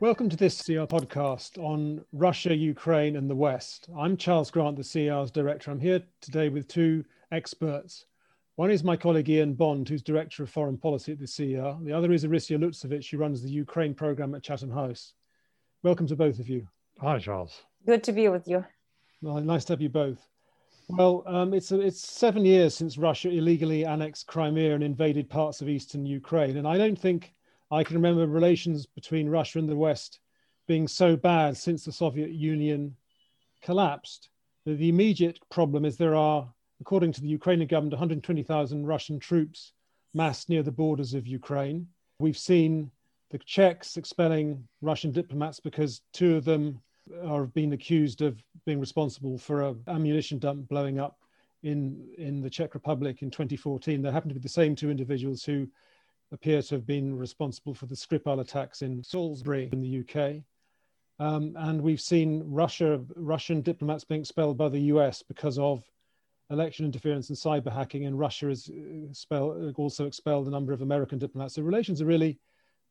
Welcome to this CER podcast on Russia, Ukraine, and the West. I'm Charles Grant, the CER's director. I'm here today with two experts. One is my colleague Ian Bond, who's director of foreign policy at the CER. The other is Orysia Lutsevych, who runs the Ukraine program at Chatham House. Welcome to both of you. Hi, Charles. Good to be with you. Well, nice to have you both. Well, um, it's, a, it's seven years since Russia illegally annexed Crimea and invaded parts of eastern Ukraine. And I don't think I can remember relations between Russia and the West being so bad since the Soviet Union collapsed. The, immediate problem is there are, according to the Ukrainian government, 120,000 Russian troops massed near the borders of Ukraine. We've seen the Czechs expelling Russian diplomats because two of them are being accused of being responsible for an ammunition dump blowing up in, in the Czech Republic in 2014. There happen to be the same two individuals who appear to have been responsible for the Skripal attacks in Salisbury in the UK. Um, and we've seen Russia, Russian diplomats being expelled by the US because of election interference and cyber hacking, and Russia has expelled, also expelled a number of American diplomats. So relations are really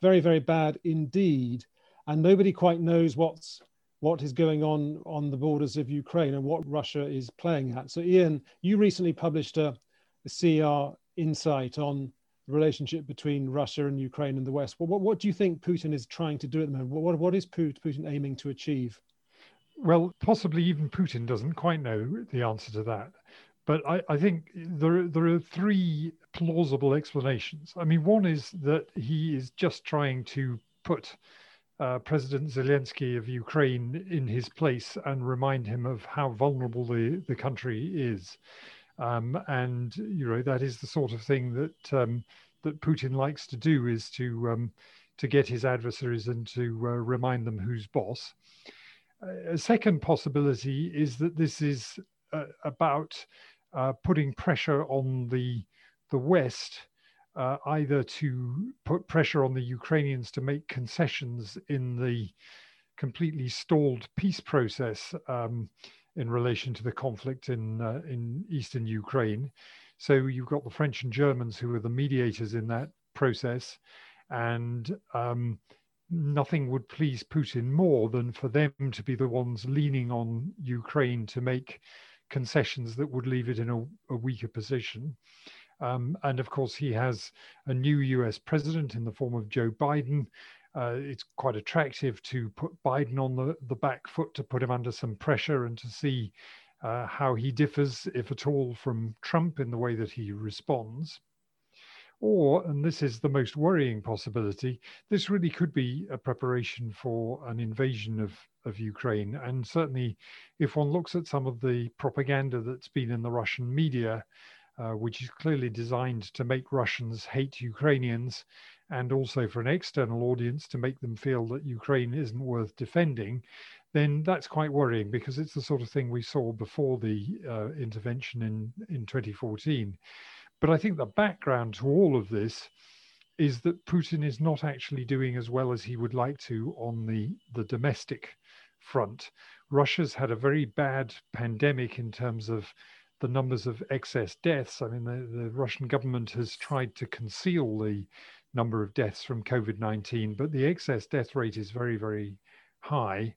very, very bad indeed, and nobody quite knows what's what is going on on the borders of Ukraine and what Russia is playing at. So, Ian, you recently published a, a CER insight on the relationship between Russia and Ukraine and the West. What, what, what, do you think Putin is trying to do at the moment? What, what is Putin aiming to achieve? Well, possibly even Putin doesn't quite know the answer to that. But I, I think there, there are three plausible explanations. I mean, one is that he is just trying to put uh, President Zelensky of Ukraine in his place and remind him of how vulnerable the, the country is. Um, and you know that is the sort of thing that um, that Putin likes to do is to um, to get his adversaries and to uh, remind them who's boss. A second possibility is that this is uh, about uh, putting pressure on the the West, uh, either to put pressure on the Ukrainians to make concessions in the completely stalled peace process. In relation to the conflict in uh, in eastern Ukraine. So you've got the French and Germans who are the mediators in that process, and um, nothing would please Putin more than for them to be the ones leaning on Ukraine to make concessions that would leave it in a, a weaker position. Um, and of course, he has a new US president in the form of Joe Biden, uh, it's quite attractive to put Biden on the, the back foot to put him under some pressure and to see uh, how he differs, if at all, from Trump in the way that he responds. Or, and this is the most worrying possibility, this really could be a preparation for an invasion of, of Ukraine. And certainly, if one looks at some of the propaganda that's been in the Russian media, uh, which is clearly designed to make Russians hate Ukrainians, and also for an external audience to make them feel that Ukraine isn't worth defending, then that's quite worrying because it's the sort of thing we saw before the uh, intervention in, in 2014. But I think the background to all of this is that Putin is not actually doing as well as he would like to on the, the domestic front. Russia's had a very bad pandemic in terms of the numbers of excess deaths. I mean, the, the Russian government has tried to conceal the number of deaths from COVID 19, but the excess death rate is very, very high.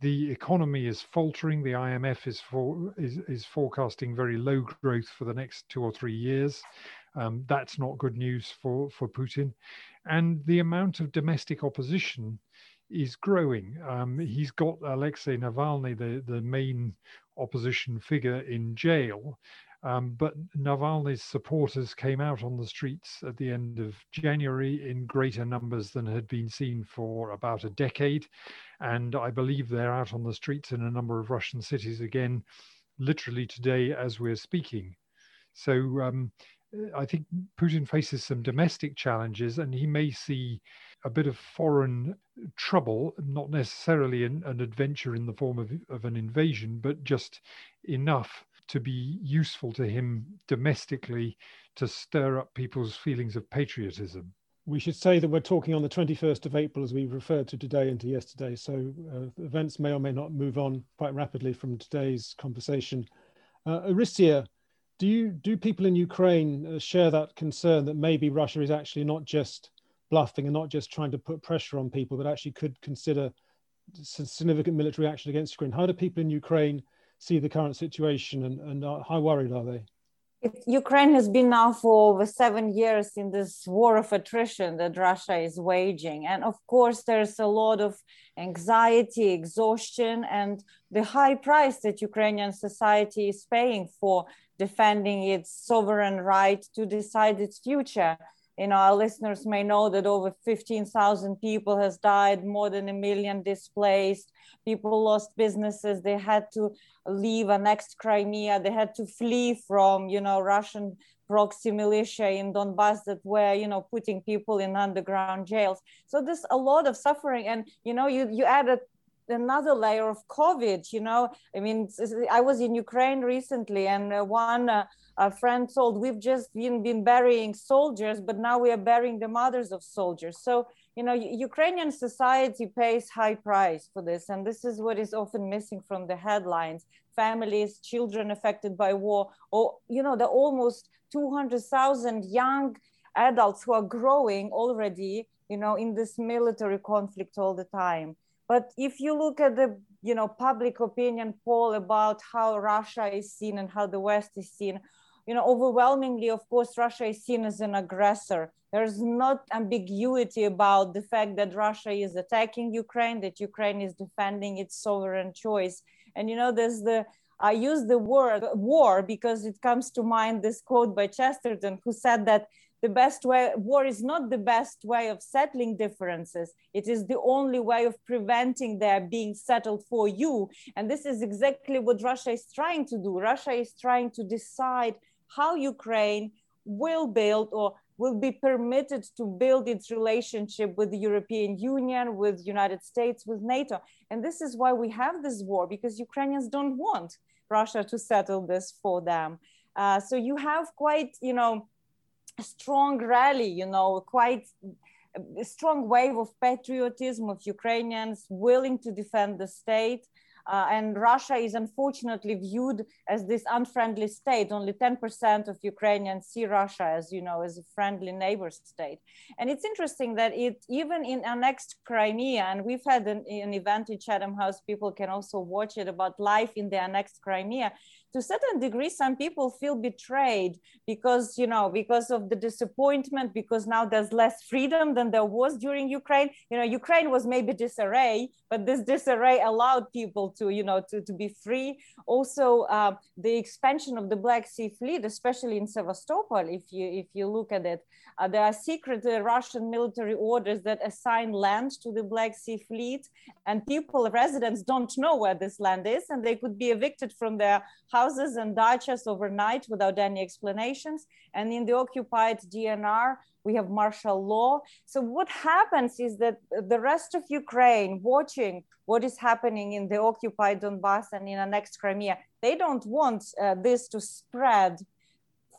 The economy is faltering. The IMF is, for, is, is forecasting very low growth for the next two or three years. Um, that's not good news for, for Putin. And the amount of domestic opposition is growing. Um, he's got Alexei Navalny, the, the main opposition figure, in jail. Um, but Navalny's supporters came out on the streets at the end of January in greater numbers than had been seen for about a decade. And I believe they're out on the streets in a number of Russian cities again, literally today as we're speaking. So um, I think Putin faces some domestic challenges, and he may see a bit of foreign trouble, not necessarily an, an adventure in the form of, of an invasion, but just enough to be useful to him domestically to stir up people's feelings of patriotism. We should say that we're talking on the 21st of April as we referred to today and to yesterday. So uh, events may or may not move on quite rapidly from today's conversation. Uh, Orysia, do you do people in Ukraine uh, share that concern that maybe Russia is actually not just bluffing and not just trying to put pressure on people, but actually could consider significant military action against Ukraine? How do people in Ukraine see the current situation and, and how worried are they? Ukraine has been now for over seven years in this war of attrition that Russia is waging. And of course, there's a lot of anxiety, exhaustion, and the high price that Ukrainian society is paying for defending its sovereign right to decide its future you know our listeners may know that over 15000 people has died more than a million displaced. People lost businesses. They had to leave annexed crimea. They had to flee from you know russian proxy militia in donbass that were you know putting people in underground jails. So there's a lot of suffering. And you know you you added another layer of covid you know? I mean i was in ukraine recently and uh, one uh, friend told we've just been, been burying soldiers but now we are burying the mothers of soldiers. So you know ukrainian society pays high price for this and this is what is often missing from the headlines. Families children affected by war or you know the almost 200000 young adults who are growing already you know in this military conflict all the time but if you look at the you know public opinion poll about how russia is seen and how the west is seen you know, overwhelmingly, of course, Russia is seen as an aggressor. There's not ambiguity about the fact that Russia is attacking Ukraine, that Ukraine is defending its sovereign choice. And, you know, there's the, I use the word war because it comes to mind this quote by Chesterton, who said that the best way, war is not the best way of settling differences. It is the only way of preventing their being settled for you. And this is exactly what Russia is trying to do. Russia is trying to decide how Ukraine will build or will be permitted to build its relationship with the European Union, with United States, with NATO. And this is why we have this war, because Ukrainians don't want Russia to settle this for them. Uh, so you have quite, you know, a strong rally, you know, quite a strong wave of patriotism of Ukrainians willing to defend the state. Uh, and Russia is unfortunately viewed as this unfriendly state. Only 10% of Ukrainians see Russia as, you know, as a friendly neighbor state. And it's interesting that it even in annexed Crimea, and we've had an, an event in Chatham House, people can also watch it about life in the annexed Crimea to a certain degree some people feel betrayed because you know because of the disappointment because now there's less freedom than there was during ukraine. You know ukraine was maybe disarray but this disarray allowed people to you know to, to be free. Also uh, the expansion of the black sea fleet especially in sevastopol if you if you look at it uh, there are secret uh, russian military orders that assign land to the black sea fleet and people residents don't know where this land is and they could be evicted from their houses and dachas overnight without any explanations. And in the occupied DNR, we have martial law. So what happens is that the rest of Ukraine watching what is happening in the occupied Donbass and in annexed Crimea, they don't want uh, this to spread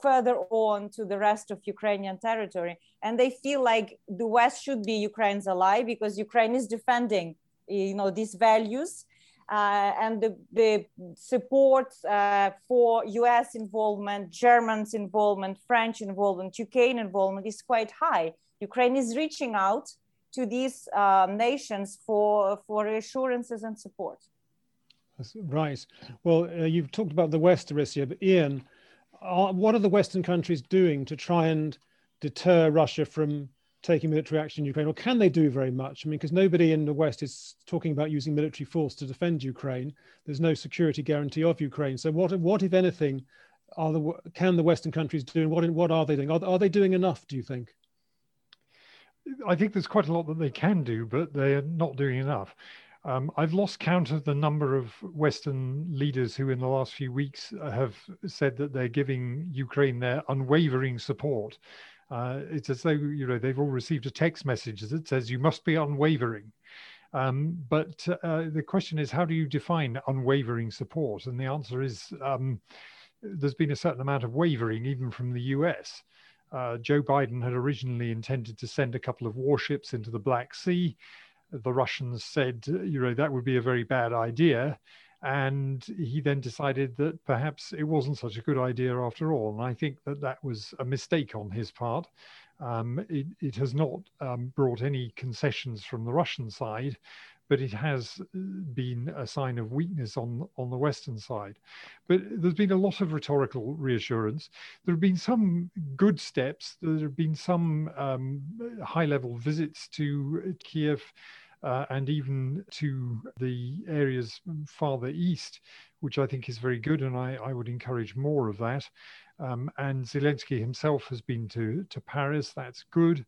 further on to the rest of Ukrainian territory. And they feel like the West should be Ukraine's ally because Ukraine is defending you know, these values uh, and the, the support uh, for US involvement, Germans involvement, French involvement, UK involvement is quite high. Ukraine is reaching out to these uh, nations for, for reassurances and support. Right. Well, uh, you've talked about the West, Orysia, but Ian, are, what are the Western countries doing to try and deter Russia from taking military action in Ukraine, or can they do very much? I mean, because nobody in the West is talking about using military force to defend Ukraine. There's no security guarantee of Ukraine. So, what, what if anything, are the can the Western countries do, and what what are they doing? Are, are they doing enough? Do you think? I think there's quite a lot that they can do, but they are not doing enough. Um, I've lost count of the number of Western leaders who, in the last few weeks, have said that they're giving Ukraine their unwavering support Uh, it's as though you know they've all received a text message that says you must be unwavering. Um, but uh, the question is, how do you define unwavering support? And the answer is um, there's been a certain amount of wavering, even from the US. Uh, Joe Biden had originally intended to send a couple of warships into the Black Sea. The Russians said, you know, that would be a very bad idea. And he then decided that perhaps it wasn't such a good idea after all. And I think that that was a mistake on his part. Um, it, it, has not um, brought any concessions from the Russian side, but it has uh, been a sign of weakness on, on the Western side. But there's been a lot of rhetorical reassurance. There have been some good steps. There have been some um, high level visits to Kiev. Uh, and even to the areas farther east, which I think is very good, and I, I would encourage more of that. Um, and Zelensky himself has been to, to Paris. That's good.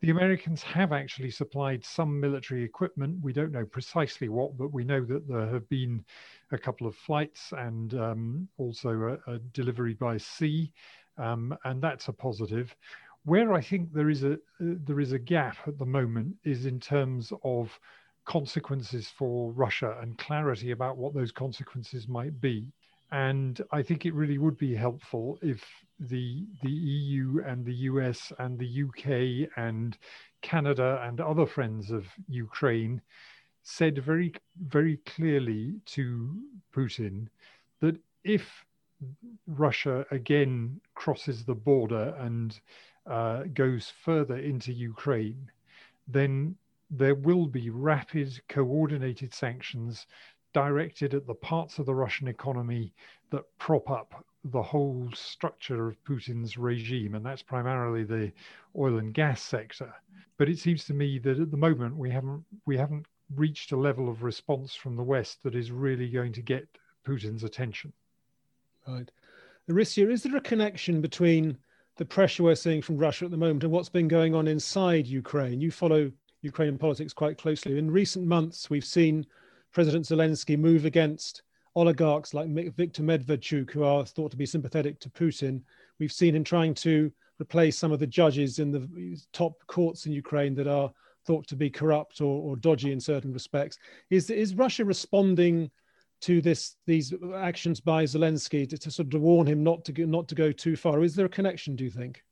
The Americans have actually supplied some military equipment. We don't know precisely what, but we know that there have been a couple of flights and um, also a, a, delivery by sea, um, and that's a positive. Where I think there is a uh, there is a gap at the moment is in terms of consequences for Russia and clarity about what those consequences might be. And I think it really would be helpful if the the EU and the US and the UK and Canada and other friends of Ukraine said very very clearly to Putin that if Russia again crosses the border and uh, goes further into Ukraine, then there will be rapid, coordinated sanctions directed at the parts of the Russian economy that prop up the whole structure of Putin's regime, and that's primarily the oil and gas sector. But it seems to me that at the moment we haven't we haven't reached a level of response from the West that is really going to get Putin's attention. Right. Orysia, is there a connection between the pressure we're seeing from Russia at the moment and what's been going on inside Ukraine? You follow Ukrainian politics quite closely. In recent months, we've seen President Zelensky move against oligarchs like Viktor Medvedchuk, who are thought to be sympathetic to Putin. We've seen him trying to replace some of the judges in the top courts in Ukraine that are thought to be corrupt or, or dodgy in certain respects. Is, is Russia responding to this these actions by Zelensky to, to sort of warn him not to go, not to go too far? Is there a connection? Do you think?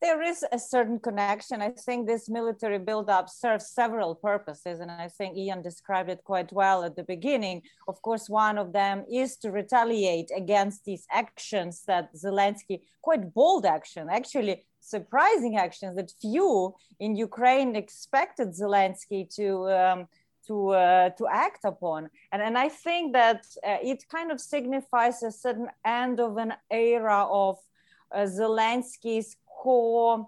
there is a certain connection. I think this military buildup serves several purposes, and I think Ian described it quite well at the beginning. Of course, one of them is to retaliate against these actions that Zelensky, quite bold action, actually surprising actions that few in Ukraine expected Zelensky to. Um, to, uh, to act upon. And, and I think that uh, it kind of signifies a certain end of an era of uh, Zelensky's core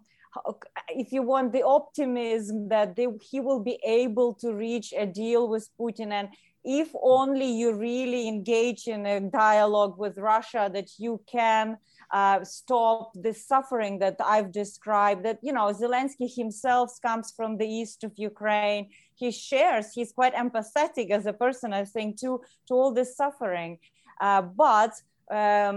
if you want the optimism that they, he will be able to reach a deal with Putin and if only you really engage in a dialogue with Russia that you can uh, stop the suffering that I've described that you know Zelensky himself comes from the east of Ukraine he shares he's quite empathetic as a person I think to to all this suffering. Uh, but um,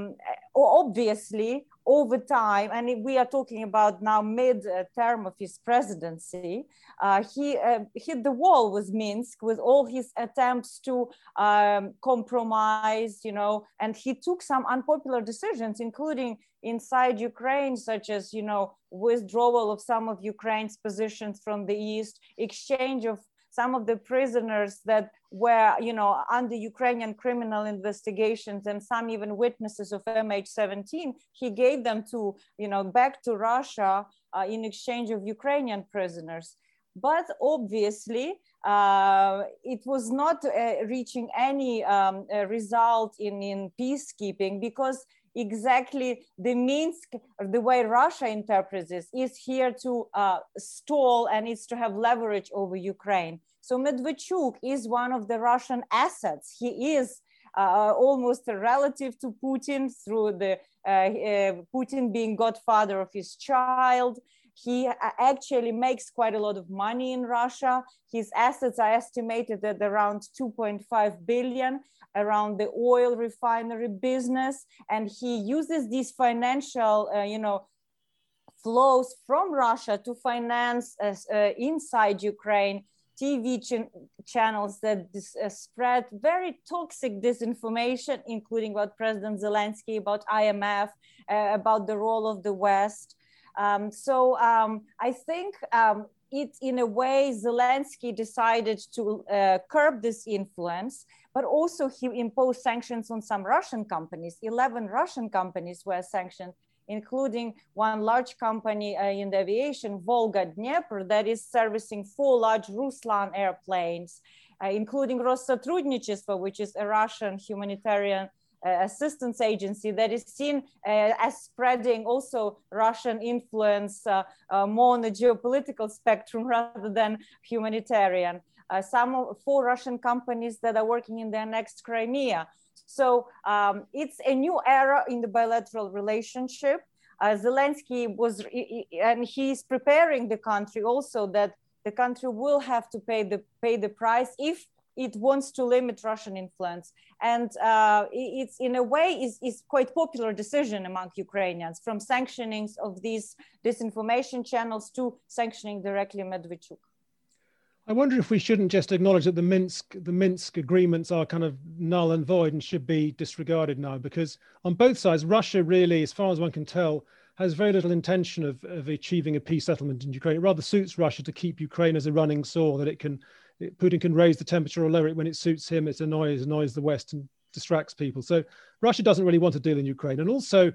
obviously over time, and we are talking about now mid-term of his presidency, uh, he uh, hit the wall with Minsk with all his attempts to um, compromise, you know, and he took some unpopular decisions, including inside Ukraine, such as, you know, withdrawal of some of Ukraine's positions from the east, exchange of some of the prisoners that were, you know, under Ukrainian criminal investigations and some even witnesses of MH17, he gave them to, you know, back to Russia uh, in exchange of Ukrainian prisoners. But obviously, uh, it was not uh, reaching any um, uh, result in, in peacekeeping because exactly the Minsk, the way Russia interprets this, is here to uh, stall and is to have leverage over Ukraine. So Medvedchuk is one of the Russian assets. He is uh, almost a relative to Putin through the uh, uh, Putin being godfather of his child. He uh, actually makes quite a lot of money in Russia. His assets are estimated at around 2.5 billion around the oil refinery business. And he uses these financial, uh, you know, flows from Russia to finance uh, uh, inside Ukraine TV ch- channels that dis- uh, spread very toxic disinformation, including about President Zelensky, about IMF, uh, about the role of the West. Um, so um, I think um, it, in a way, Zelensky decided to uh, curb this influence, but also he imposed sanctions on some Russian companies. 11 Russian companies were sanctioned, including one large company uh, in the aviation, Volga-Dnepr, that is servicing four large Ruslan airplanes, uh, including Rossotrudnichestvo, which is a Russian humanitarian assistance agency that is seen uh, as spreading also Russian influence uh, uh, more on the geopolitical spectrum rather than humanitarian. some four Russian companies that are working in the next Crimea so um, it's a new era in the bilateral relationship. Uh, Zelensky was, and he's preparing the country also that the country will have to pay the pay the price if it wants to limit Russian influence. And uh, it's in a way is, is quite popular decision among Ukrainians from sanctionings of these disinformation channels to sanctioning directly Medvedchuk. I wonder if we shouldn't just acknowledge that the Minsk the Minsk agreements are kind of null and void and should be disregarded now, because on both sides, Russia really, as far as one can tell, has very little intention of, of achieving a peace settlement in Ukraine. It rather suits Russia to keep Ukraine as a running sore that it can Putin can raise the temperature or lower it when it suits him. It annoys annoys the West and distracts people. So Russia doesn't really want to deal in Ukraine, and also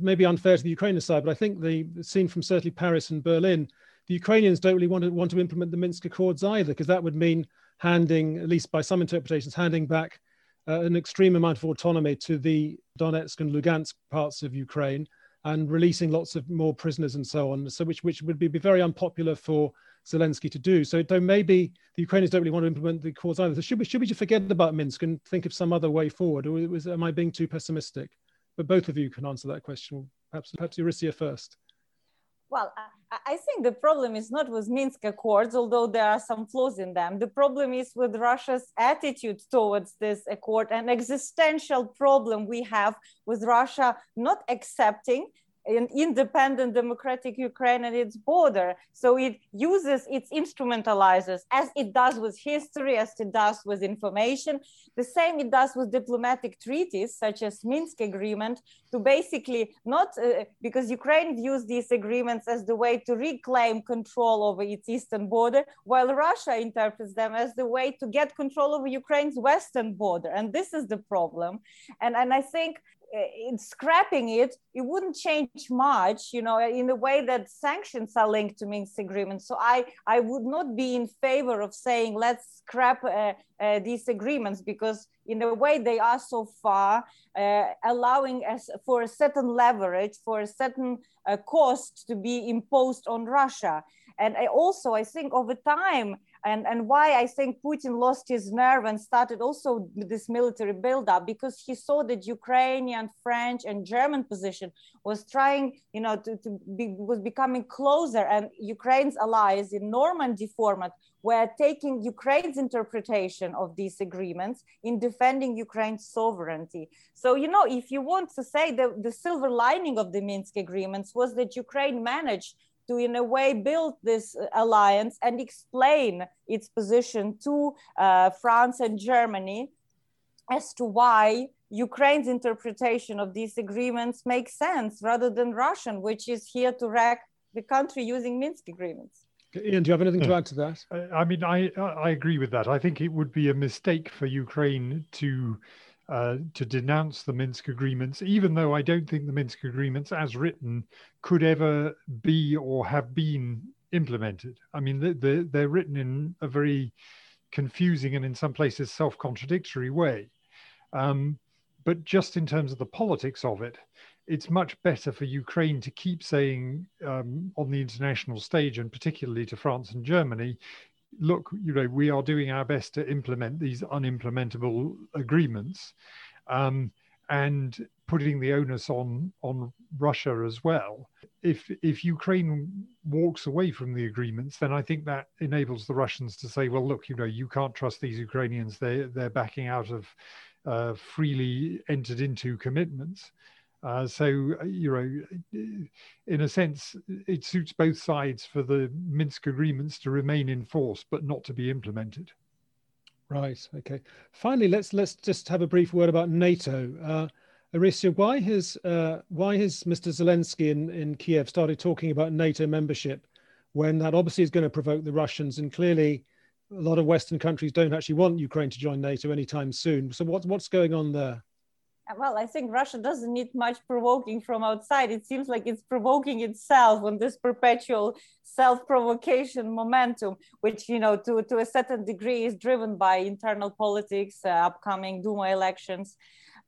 maybe unfair to the Ukrainian side, but I think the, the scene from certainly Paris and Berlin the Ukrainians don't really want to want to implement the Minsk Accords either, because that would mean handing, at least by some interpretations, handing back uh, an extreme amount of autonomy to the Donetsk and Lugansk parts of Ukraine and releasing lots of more prisoners and so on. So which which would be, be very unpopular for Zelensky to do. So though maybe the Ukrainians don't really want to implement the accords either. So should we should we just forget about Minsk and think of some other way forward, or was, am I being too pessimistic? But both of you can answer that question. Perhaps perhaps Orysia first. Well, I think the problem is not with Minsk Accords, although there are some flaws in them. The problem is with Russia's attitude towards this accord, an existential problem we have with Russia not accepting an independent democratic Ukraine and its border. So it uses, it instrumentalizes, as it does with history, as it does with information. The same it does with diplomatic treaties, such as Minsk agreement, to basically not, uh, because Ukraine views these agreements as the way to reclaim control over its eastern border, while Russia interprets them as the way to get control over Ukraine's western border. And this is the problem. And, and I think in scrapping it, it wouldn't change much, you know, in the way that sanctions are linked to Minsk agreements. So I, I would not be in favor of saying let's scrap uh, uh, these agreements because in the way they are so far uh, allowing us for a certain leverage, for a certain uh, cost to be imposed on Russia. And I also, I think over time, and, and why I think Putin lost his nerve and started also this military buildup because he saw that Ukrainian, French, and German position was trying, you know, to, to be, was becoming closer, and Ukraine's allies in Normandy format were taking Ukraine's interpretation of these agreements in defending Ukraine's sovereignty. So, you know, if you want to say the, the silver lining of the Minsk agreements was that Ukraine managed to in a way build this alliance and explain its position to uh, France and Germany as to why Ukraine's interpretation of these agreements makes sense rather than Russian, which is here to wreck the country using Minsk agreements. Ian, do you have anything to add to that? I mean, I I agree with that. I think it would be a mistake for Ukraine to uh, to denounce the Minsk agreements, even though I don't think the Minsk agreements, as written, could ever be or have been implemented. I mean, they're, they're written in a very confusing and in some places self contradictory way. Um, but just in terms of the politics of it, it's much better for Ukraine to keep saying um, on the international stage, and particularly to France and Germany, look, you know, we are doing our best to implement these unimplementable agreements, um, and putting the onus on on Russia as well. If if Ukraine walks away from the agreements, then I think that enables the Russians to say, well, look, you know, you can't trust these Ukrainians. They they're backing out of uh, freely entered into commitments. Uh, so, you know, in a sense, it suits both sides for the Minsk agreements to remain in force but not to be implemented. Right. Okay. Finally, let's let's just have a brief word about NATO. Uh, why has uh, why has Mr. Zelensky in, in Kiev started talking about NATO membership when that obviously is going to provoke the Russians and clearly a lot of Western countries don't actually want Ukraine to join NATO anytime soon. So what, what's going on there? Well, I think Russia doesn't need much provoking from outside. It seems like it's provoking itself on this perpetual self-provocation momentum, which, you know, to, to a certain degree is driven by internal politics, uh, upcoming Duma elections.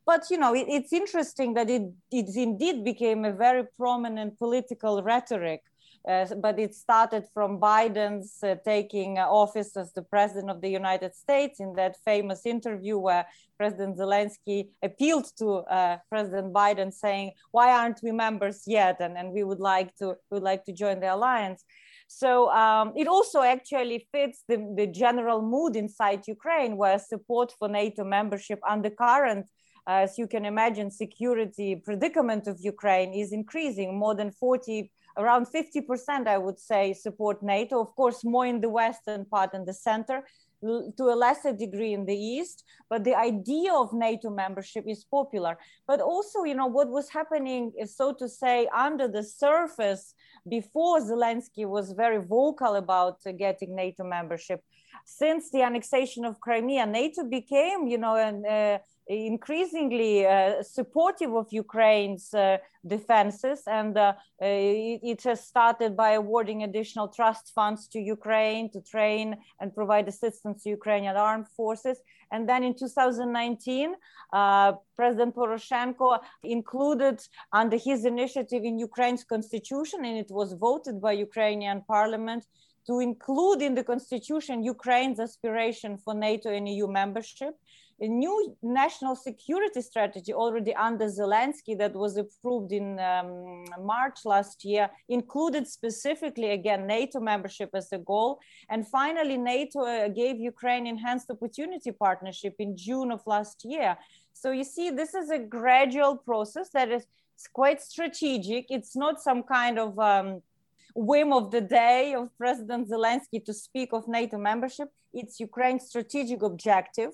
But, you know, it, it's interesting that it, it indeed became a very prominent political rhetoric but it started from Biden's uh, taking office as the president of the United States in that famous interview where President Zelensky appealed to uh, President Biden saying, why aren't we members yet? And, and we would like to would like to join the alliance. So um, it also actually fits the, the general mood inside Ukraine where support for NATO membership under current as you can imagine, security predicament of Ukraine is increasing. More than 40 around 50%, I would say, support NATO, of course, more in the western part and the center, to a lesser degree in the east but the idea of nato membership is popular. But also you know what was happening is so to say under the surface before zelensky was very vocal about getting nato membership since the annexation of crimea nato became you know an uh, increasingly uh, supportive of Ukraine's uh, defenses, and uh, it, it, has started by awarding additional trust funds to Ukraine to train and provide assistance to Ukrainian armed forces. And then in 2019, uh, President Poroshenko included under his initiative in Ukraine's constitution, and it was voted by Ukrainian parliament to include in the constitution Ukraine's aspiration for NATO and EU membership a new national security strategy already under Zelensky that was approved in um, March last year included specifically again NATO membership as a goal. And finally, NATO uh, gave Ukraine enhanced opportunity partnership in June of last year. So you see, this is a gradual process that is quite strategic. It's not some kind of um, whim of the day of President Zelensky to speak of NATO membership. It's Ukraine's strategic objective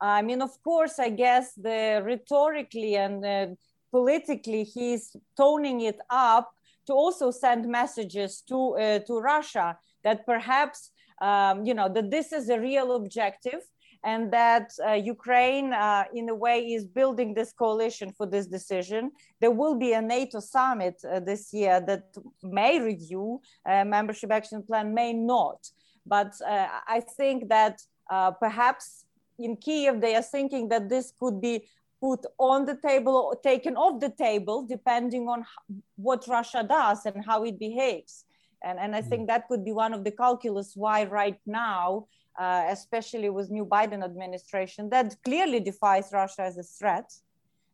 I mean, of course, I guess the rhetorically and uh, politically, he's toning it up to also send messages to uh, to Russia that perhaps um, you know that this is a real objective and that uh, Ukraine, uh, in a way, is building this coalition for this decision. There will be a NATO summit uh, this year that may review uh, membership action plan, may not. But uh, I think that uh, perhaps in Kiev, they are thinking that this could be put on the table or taken off the table, depending on what Russia does and how it behaves. And, and I mm. think that could be one of the calculus why right now, uh, especially with new Biden administration, that clearly defies Russia as a threat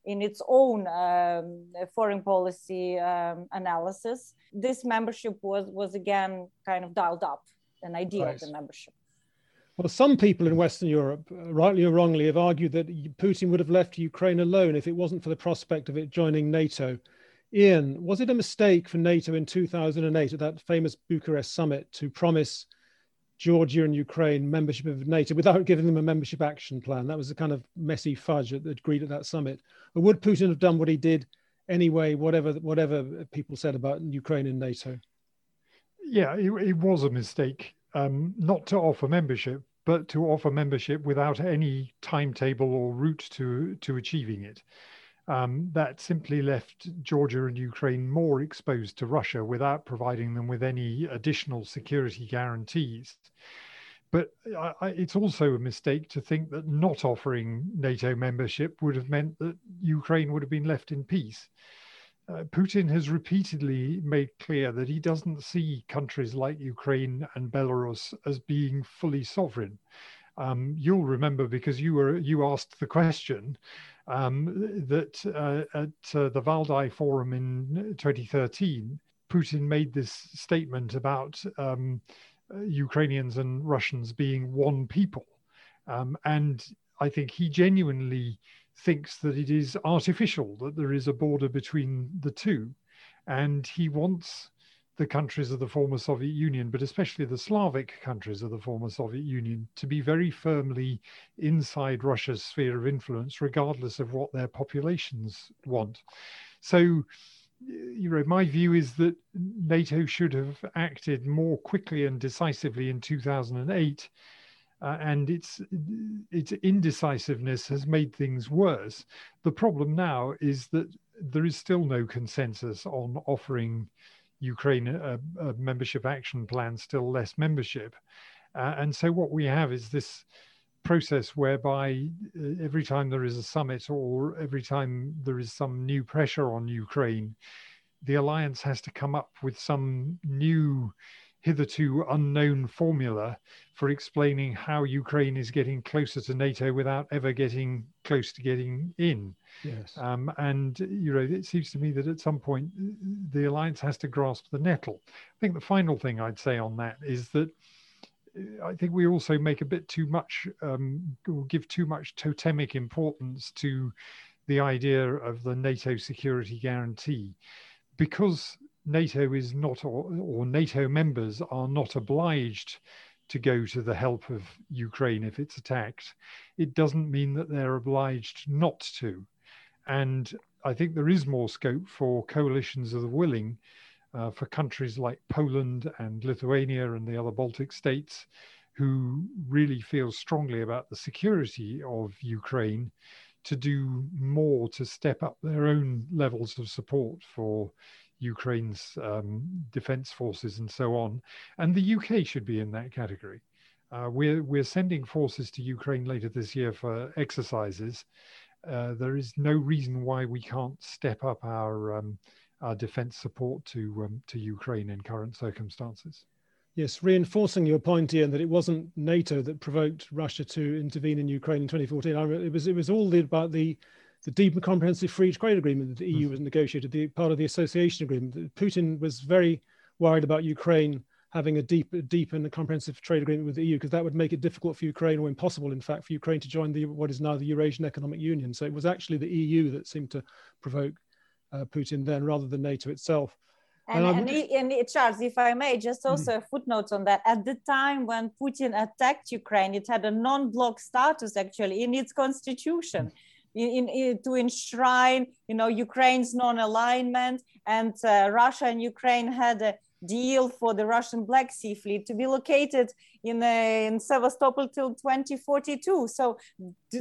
in its own um, foreign policy um, analysis. This membership was, was again kind of dialed up, an idea of the membership. Well, some people in Western Europe, uh, rightly or wrongly, have argued that Putin would have left Ukraine alone if it wasn't for the prospect of it joining NATO. Ian, was it a mistake for NATO in 2008 at that famous Bucharest summit to promise Georgia and Ukraine membership of NATO without giving them a membership action plan? That was a kind of messy fudge that agreed at that summit. Or would Putin have done what he did anyway, whatever whatever people said about Ukraine and NATO? Yeah, it, it was a mistake um, not to offer membership, but to offer membership without any timetable or route to, to achieving it. Um, that simply left Georgia and Ukraine more exposed to Russia without providing them with any additional security guarantees. But I, I, it's also a mistake to think that not offering NATO membership would have meant that Ukraine would have been left in peace. Uh, Putin has repeatedly made clear that he doesn't see countries like Ukraine and Belarus as being fully sovereign. Um, you'll remember because you were you asked the question um, that uh, at uh, the Valdai Forum in 2013, Putin made this statement about um, Ukrainians and Russians being one people, um, and I think he genuinely thinks that it is artificial that there is a border between the two. And he wants the countries of the former Soviet Union, but especially the Slavic countries of the former Soviet Union, to be very firmly inside Russia's sphere of influence, regardless of what their populations want. So, you know, my view is that NATO should have acted more quickly and decisively in 2008. Uh, and its its indecisiveness has made things worse. The problem now is that there is still no consensus on offering Ukraine a, a membership action plan, still less membership. Uh, and so what we have is this process whereby uh, every time there is a summit or every time there is some new pressure on Ukraine, the alliance has to come up with some new hitherto unknown formula for explaining how Ukraine is getting closer to NATO without ever getting close to getting in. Yes. Um, and you know, it seems to me that at some point the alliance has to grasp the nettle. I think the final thing I'd say on that is that uh, I think we also make a bit too much, um, give too much totemic importance to the idea of the NATO security guarantee because NATO is not, or, or, NATO members are not obliged to go to the help of Ukraine if it's attacked, it doesn't mean that they're obliged not to. And I think there is more scope for coalitions of the willing uh, for countries like Poland and Lithuania and the other Baltic states who really feel strongly about the security of Ukraine to do more to step up their own levels of support for Ukraine's um, defense forces and so on. And the UK should be in that category. Uh, we're, we're sending forces to Ukraine later this year for exercises. Uh, there is no reason why we can't step up our, um, our defense support to, um, to Ukraine in current circumstances. Yes, reinforcing your point, Ian, that it wasn't NATO that provoked Russia to intervene in Ukraine in 2014. It was it was all about the the deep and comprehensive free trade agreement that the EU mm-hmm. was negotiated, the part of the association agreement. Putin was very worried about Ukraine having a deep, deep and comprehensive trade agreement with the EU because that would make it difficult for Ukraine, or impossible, in fact, for Ukraine to join the what is now the Eurasian Economic Union. So it was actually the EU that seemed to provoke uh, Putin then, rather than NATO itself. And, and, and, and, Charles, if I may, just mm-hmm. also mm. a footnote on that. At the time when Putin attacked Ukraine, it had a non-block status actually in its constitution. Mm in, in, to enshrine, you know, Ukraine's non-alignment, and uh, Russia and Ukraine had a deal for the Russian Black Sea Fleet to be located in, uh, in Sevastopol till 2042. So,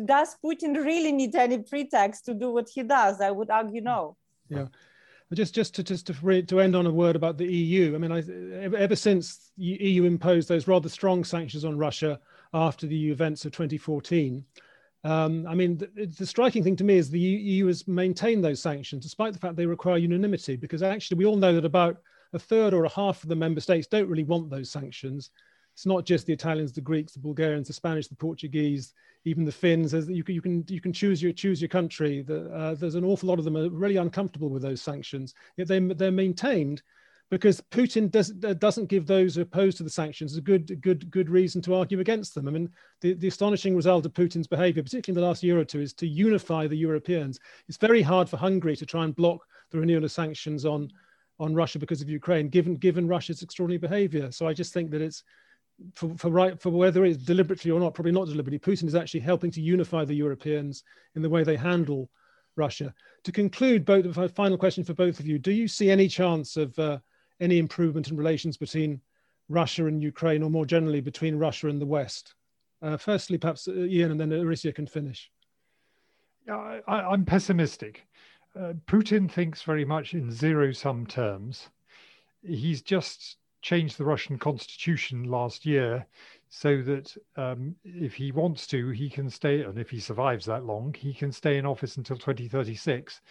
does Putin really need any pretext to do what he does? I would argue no. Yeah. Just, just to just to, re, to end on a word about the EU. I mean, I, ever since EU imposed those rather strong sanctions on Russia after the events of 2014, um, I mean, the, the, striking thing to me is the EU has maintained those sanctions despite the fact they require unanimity, because actually we all know that about a third or a half of the member states don't really want those sanctions. It's not just the Italians, the Greeks, the Bulgarians, the Spanish, the Portuguese, even the Finns. You can you can you can choose your choose your country. The, uh, there's an awful lot of them are really uncomfortable with those sanctions. Yet they they're maintained because Putin does, doesn't give those opposed to the sanctions a good, good, good reason to argue against them. I mean, the, the astonishing result of Putin's behavior, particularly in the last year or two, is to unify the Europeans. It's very hard for Hungary to try and block the renewal of sanctions on, on Russia because of Ukraine, given, given Russia's extraordinary behavior. So I just think that it's, for, for right for whether it's deliberately or not, probably not deliberately, Putin is actually helping to unify the Europeans in the way they handle Russia. To conclude, both final question for both of you: Do you see any chance of uh, any improvement in relations between Russia and Ukraine, or more generally between Russia and the West? Uh, firstly, perhaps uh, Ian, and then Orysia can finish. I, am pessimistic. Uh, Putin thinks very much in zero sum terms. He's just changed the Russian constitution last year so that um, if he wants to, he can stay, and if he survives that long, he can stay in office until 2036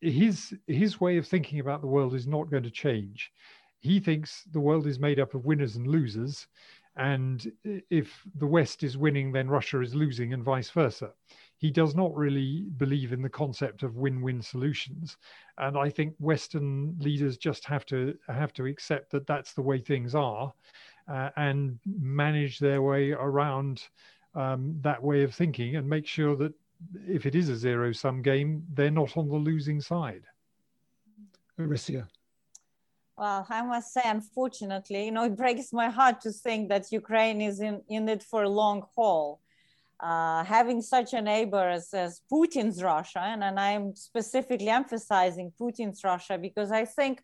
his his way of thinking about the world is not going to change. He thinks the world is made up of winners and losers, and if the West is winning, then Russia is losing, and vice versa. He does not really believe in the concept of win-win solutions, and I think Western leaders just have to have to accept that that's the way things are, uh, and manage their way around um, that way of thinking, and make sure that if it is a zero sum game, they're not on the losing side. Orysia. Well, I must say, unfortunately, you know, it breaks my heart to think that Ukraine is in, in it for a long haul. Uh, having such a neighbor as, as Putin's Russia, and, and I'm specifically emphasizing Putin's Russia because I think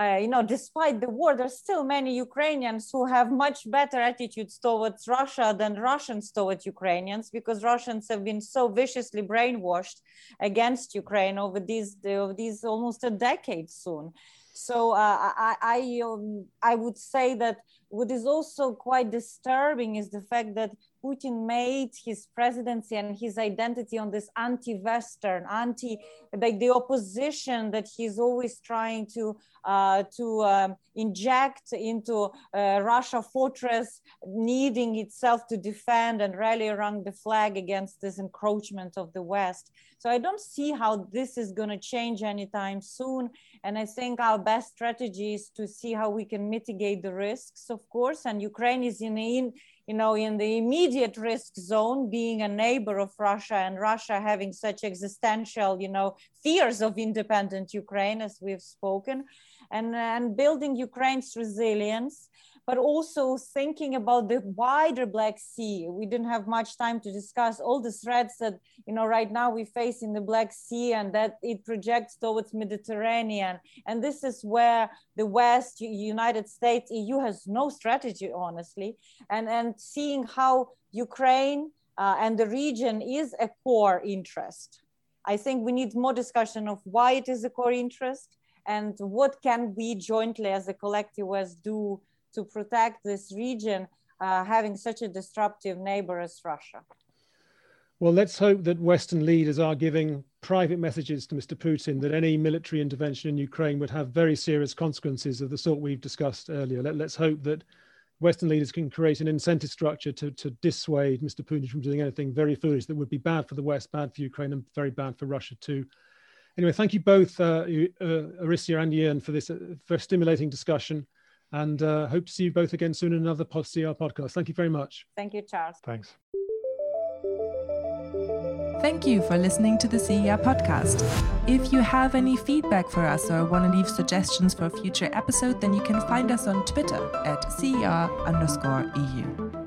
uh, you know, despite the war, there's still many Ukrainians who have much better attitudes towards Russia than Russians towards Ukrainians, because Russians have been so viciously brainwashed against Ukraine over these, over these almost a decade soon. So uh, I, I, um, I would say that what is also quite disturbing is the fact that Putin made his presidency and his identity on this anti-Western, anti, like the opposition that he's always trying to uh, to um, inject into uh, Russia fortress, needing itself to defend and rally around the flag against this encroachment of the West. So I don't see how this is going to change anytime soon. And I think our best strategy is to see how we can mitigate the risks, of course. And Ukraine is in, in you know, in the immediate risk zone, being a neighbor of Russia and Russia having such existential, you know, fears of independent Ukraine, as we've spoken, and, and building Ukraine's resilience but also thinking about the wider Black Sea. We didn't have much time to discuss all the threats that you know right now we face in the Black Sea and that it projects towards Mediterranean. And this is where the West, United States, EU has no strategy, honestly. And and seeing how Ukraine uh, and the region is a core interest. I think we need more discussion of why it is a core interest and what can we jointly as a collective West do to protect this region uh, having such a disruptive neighbor as Russia. Well, let's hope that Western leaders are giving private messages to Mr. Putin that any military intervention in Ukraine would have very serious consequences of the sort we've discussed earlier. Let, us hope that Western leaders can create an incentive structure to, to dissuade Mr. Putin from doing anything very foolish that would be bad for the West, bad for Ukraine, and very bad for Russia too. Anyway, thank you both, uh, uh, Orysia and Jörn, for this uh, for stimulating discussion and uh, hope to see you both again soon in another CER podcast. Thank you very much. Thank you, Charles. Thanks. Thank you for listening to the CER podcast. If you have any feedback for us or want to leave suggestions for a future episode, then you can find us on Twitter at CER underscore EU.